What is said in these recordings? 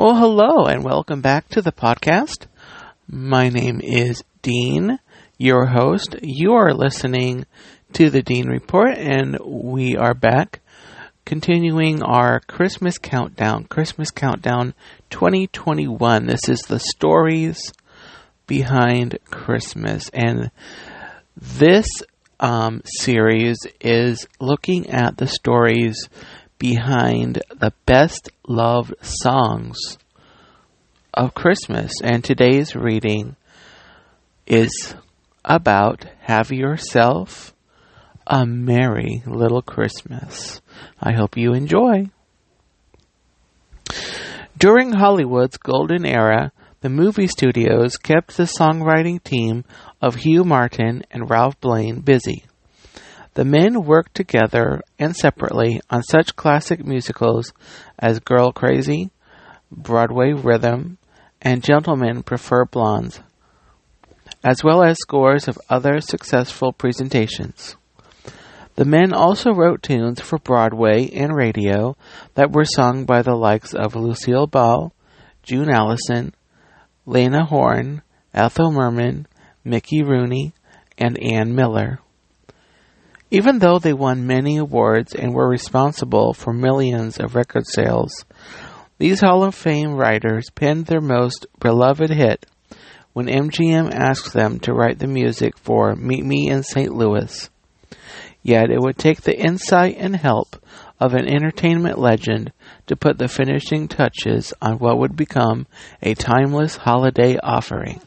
Well, hello and welcome back to the podcast. My name is Dean, your host. You are listening to the Dean Report, and we are back continuing our Christmas countdown, Christmas countdown 2021. This is the stories behind Christmas, and this um, series is looking at the stories behind the best loved songs of Christmas. And today's reading is about Have Yourself a Merry Little Christmas. I hope you enjoy. During Hollywood's golden era, the movie studios kept the songwriting team of Hugh Martin and Ralph Blane busy. The men worked together and separately on such classic musicals as Girl Crazy, Broadway Rhythm, and Gentlemen Prefer Blondes, as well as scores of other successful presentations. The men also wrote tunes for Broadway and radio that were sung by the likes of Lucille Ball, June Allyson, Lena Horne, Ethel Merman, Mickey Rooney, and Ann Miller. Even though they won many awards and were responsible for millions of record sales, these Hall of Fame writers penned their most beloved hit when MGM asked them to write the music for Meet Me in St. Louis. Yet it would take the insight and help of an entertainment legend to put the finishing touches on what would become a timeless holiday offering.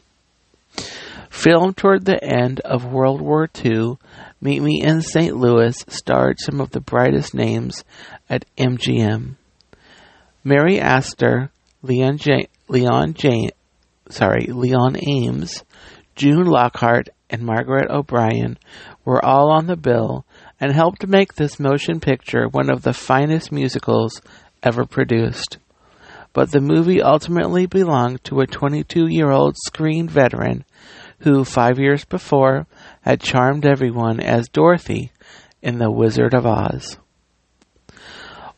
Filmed toward the end of World War II, Meet Me in St. Louis starred some of the brightest names at MGM. Mary Astor, Leon, J- Leon Jane, sorry, Leon Ames, June Lockhart, and Margaret O'Brien were all on the bill and helped make this motion picture one of the finest musicals ever produced. But the movie ultimately belonged to a 22 year old screen veteran who, five years before, had charmed everyone as Dorothy in The Wizard of Oz.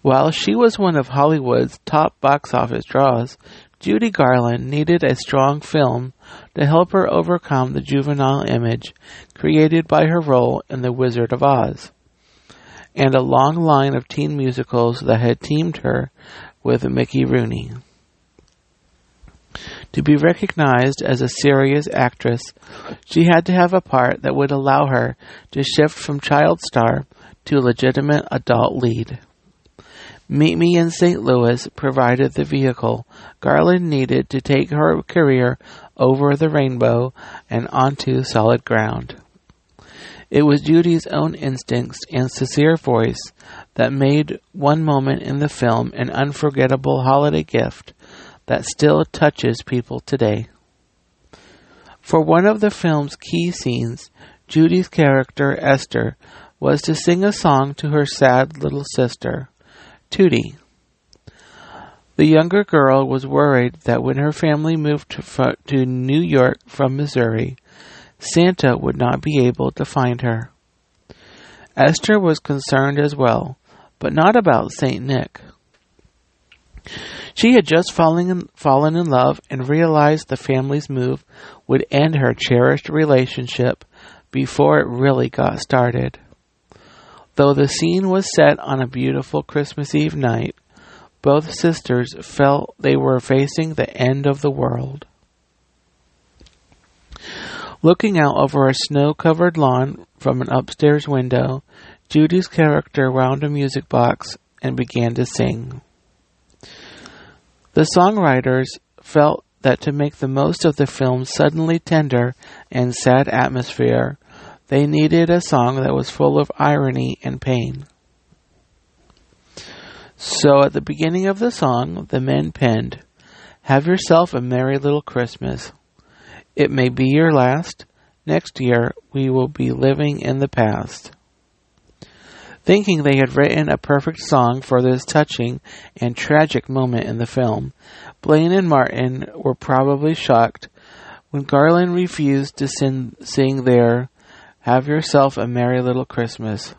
While she was one of Hollywood's top box office draws, Judy Garland needed a strong film to help her overcome the juvenile image created by her role in The Wizard of Oz, and a long line of teen musicals that had teamed her with Mickey Rooney. To be recognized as a serious actress, she had to have a part that would allow her to shift from child star to legitimate adult lead. Meet Me in St. Louis provided the vehicle Garland needed to take her career over the rainbow and onto solid ground. It was Judy's own instincts and sincere voice that made one moment in the film an unforgettable holiday gift that still touches people today. For one of the film's key scenes, Judy's character, Esther, was to sing a song to her sad little sister, Tootie. The younger girl was worried that when her family moved to, New York from Missouri, Santa would not be able to find her. Esther was concerned as well, but not about St. Nick. She had just fallen in, fallen in love and realized the family's move would end her cherished relationship before it really got started. Though the scene was set on a beautiful Christmas Eve night, both sisters felt they were facing the end of the world. Looking out over a snow covered lawn from an upstairs window, Judy's character wound a music box and began to sing. The songwriters felt that to make the most of the film's suddenly tender and sad atmosphere, they needed a song that was full of irony and pain. So at the beginning of the song, the men penned, Have yourself a merry little Christmas. It may be your last. Next year, we will be living in the past. Thinking they had written a perfect song for this touching and tragic moment in the film, Blane and Martin were probably shocked when Garland refused to sing, sing their Have Yourself a Merry Little Christmas.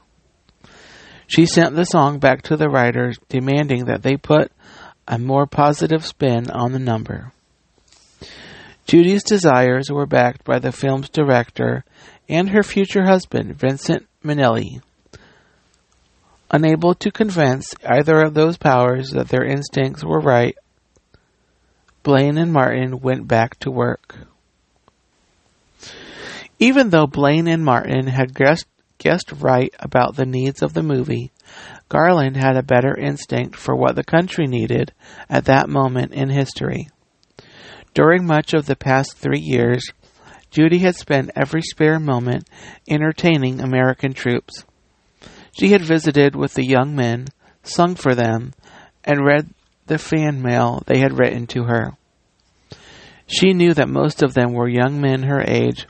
She sent the song back to the writers, demanding that they put a more positive spin on the number. Judy's desires were backed by the film's director and her future husband, Vincent Minnelli. Unable to convince either of those powers that their instincts were right, Blane and Martin went back to work. Even though Blane and Martin had guessed, guessed right about the needs of the movie, Garland had a better instinct for what the country needed at that moment in history. During much of the past three years, Judy had spent every spare moment entertaining American troops. She had visited with the young men, sung for them, and read the fan mail they had written to her. She knew that most of them were young men her age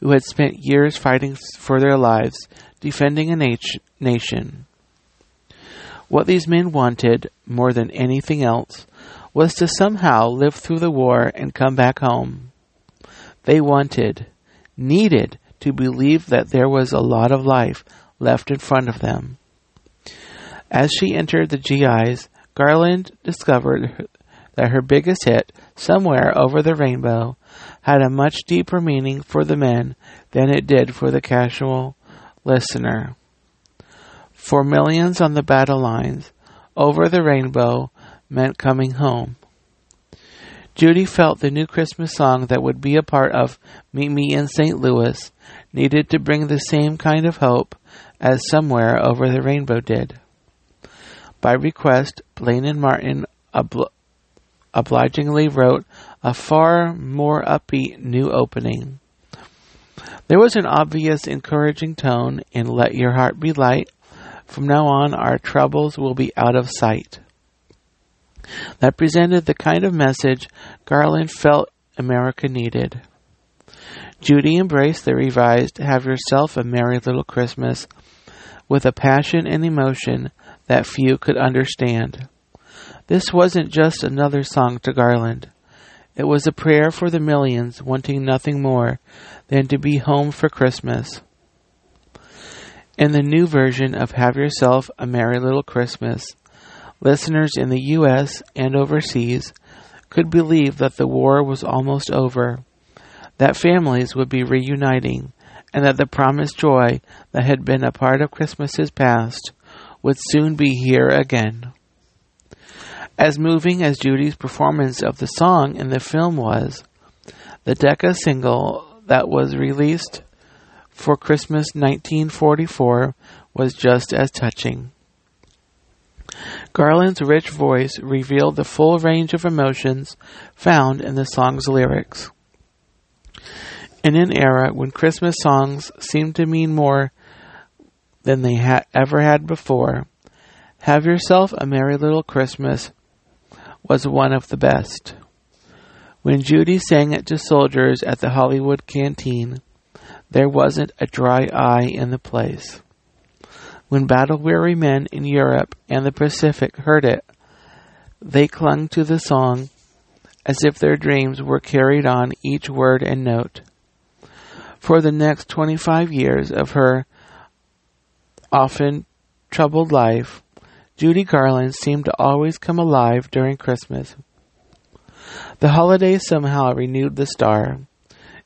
who had spent years fighting for their lives, defending a nat- nation. What these men wanted, more than anything else, was to somehow live through the war and come back home. They wanted, needed, to believe that there was a lot of life left in front of them. As she entered the GIs, Garland discovered that her biggest hit, Somewhere Over the Rainbow, had a much deeper meaning for the men than it did for the casual listener. For millions on the battle lines, Over the Rainbow meant coming home. Judy felt the new Christmas song that would be a part of Meet Me in St. Louis needed to bring the same kind of hope as Somewhere Over the Rainbow did. By request, Blane and Martin obl- obligingly wrote a far more upbeat new opening. There was an obvious encouraging tone in Let Your Heart Be Light. From now on, our troubles will be out of sight. That presented the kind of message Garland felt America needed. Judy embraced the revised Have Yourself a Merry Little Christmas with a passion and emotion that few could understand. This wasn't just another song to Garland. It was a prayer for the millions wanting nothing more than to be home for Christmas. In the new version of Have Yourself a Merry Little Christmas, listeners in the U.S. and overseas could believe that the war was almost over, that families would be reuniting, and that the promised joy that had been a part of Christmases past would soon be here again. As moving as Judy's performance of the song in the film was, the Decca single that was released for Christmas 1944 was just as touching. Garland's rich voice revealed the full range of emotions found in the song's lyrics. In an era when Christmas songs seemed to mean more than they ha- ever had before, Have Yourself a Merry Little Christmas was one of the best. When Judy sang it to soldiers at the Hollywood canteen, there wasn't a dry eye in the place. When battle weary men in Europe and the Pacific heard it, they clung to the song as if their dreams were carried on each word and note. For the next 25 years of her often troubled life, Judy Garland seemed to always come alive during Christmas. The holiday somehow renewed the star.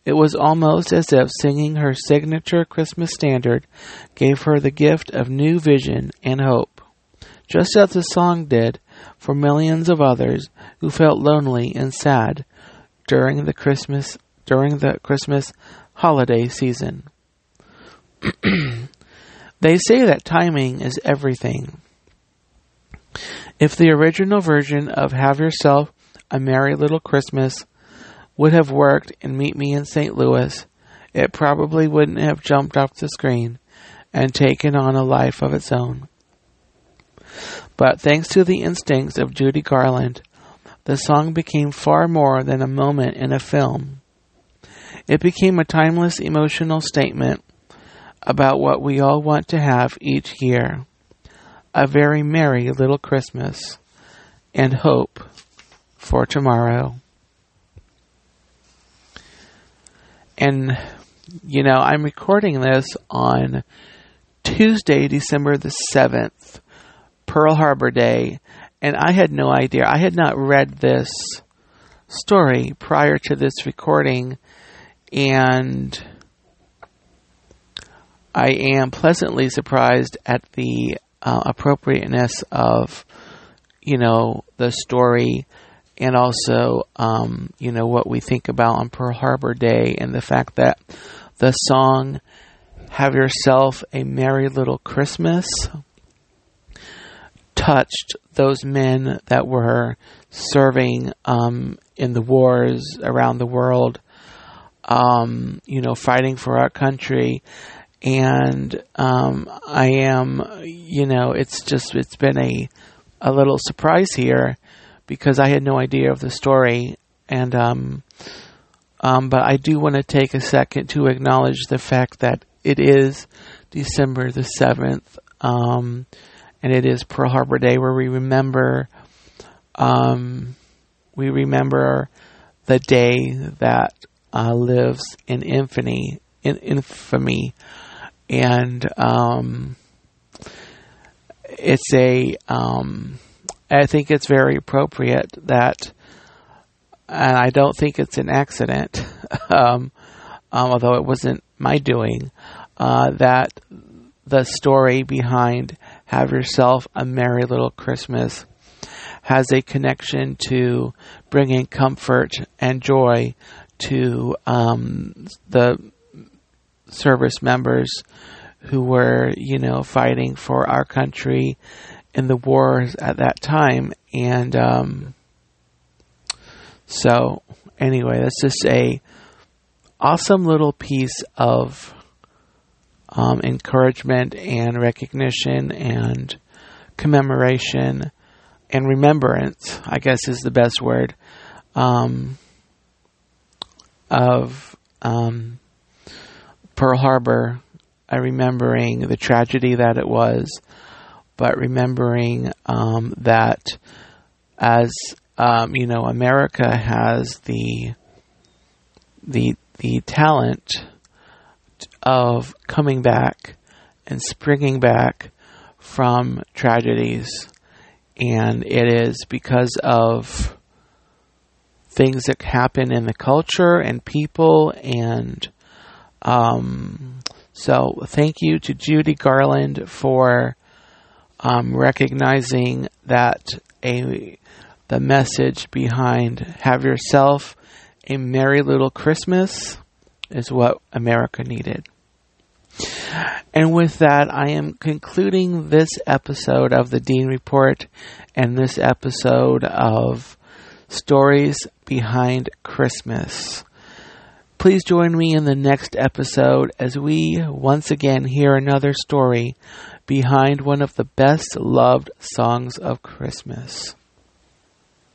It was almost as if singing her signature Christmas standard gave her the gift of new vision and hope, just as the song did for millions of others who felt lonely and sad during the Christmas during the Christmas holiday season. they say that timing is everything. If the original version of Have Yourself a Merry Little Christmas would have worked in Meet Me in St. Louis, it probably wouldn't have jumped off the screen and taken on a life of its own. But thanks to the instincts of Judy Garland, the song became far more than a moment in a film. It became a timeless emotional statement about what we all want to have each year a very merry little Christmas and hope for tomorrow. And, you know, I'm recording this on Tuesday, December the 7th, Pearl Harbor Day, and I had no idea. I had not read this story prior to this recording, and I am pleasantly surprised at the uh, appropriateness of, you know, the story and also, um, you know, what we think about on Pearl Harbor Day and the fact that the song Have Yourself a Merry Little Christmas touched those men that were serving um, in the wars around the world, um, you know, fighting for our country. And um, I am, you know, it's just, it's been a, a little surprise here because I had no idea of the story. And, um, um, but I do want to take a second to acknowledge the fact that it is December the 7th, um, and it is Pearl Harbor Day where we remember, um, we remember the day that uh, lives in infamy, in infamy, and um, it's a. Um, I think it's very appropriate that, and I don't think it's an accident, um, um, although it wasn't my doing, uh, that the story behind "Have Yourself a Merry Little Christmas" has a connection to bringing comfort and joy to um, the service members who were, you know, fighting for our country in the wars at that time. And um, so, anyway, that's just a awesome little piece of um, encouragement and recognition and commemoration and remembrance, I guess is the best word, um, of um, Pearl Harbor, uh, remembering the tragedy that it was, but remembering um, that as um, you know, America has the the the talent of coming back and springing back from tragedies. And it is because of things that happen in the culture and people and um, so thank you to Judy Garland for um, recognizing that a the message behind have yourself a merry little Christmas is what America needed. And with that, I am concluding this episode of the Dean Report and this episode of Stories Behind Christmas. Please join me in the next episode as we once again hear another story behind one of the best loved songs of Christmas.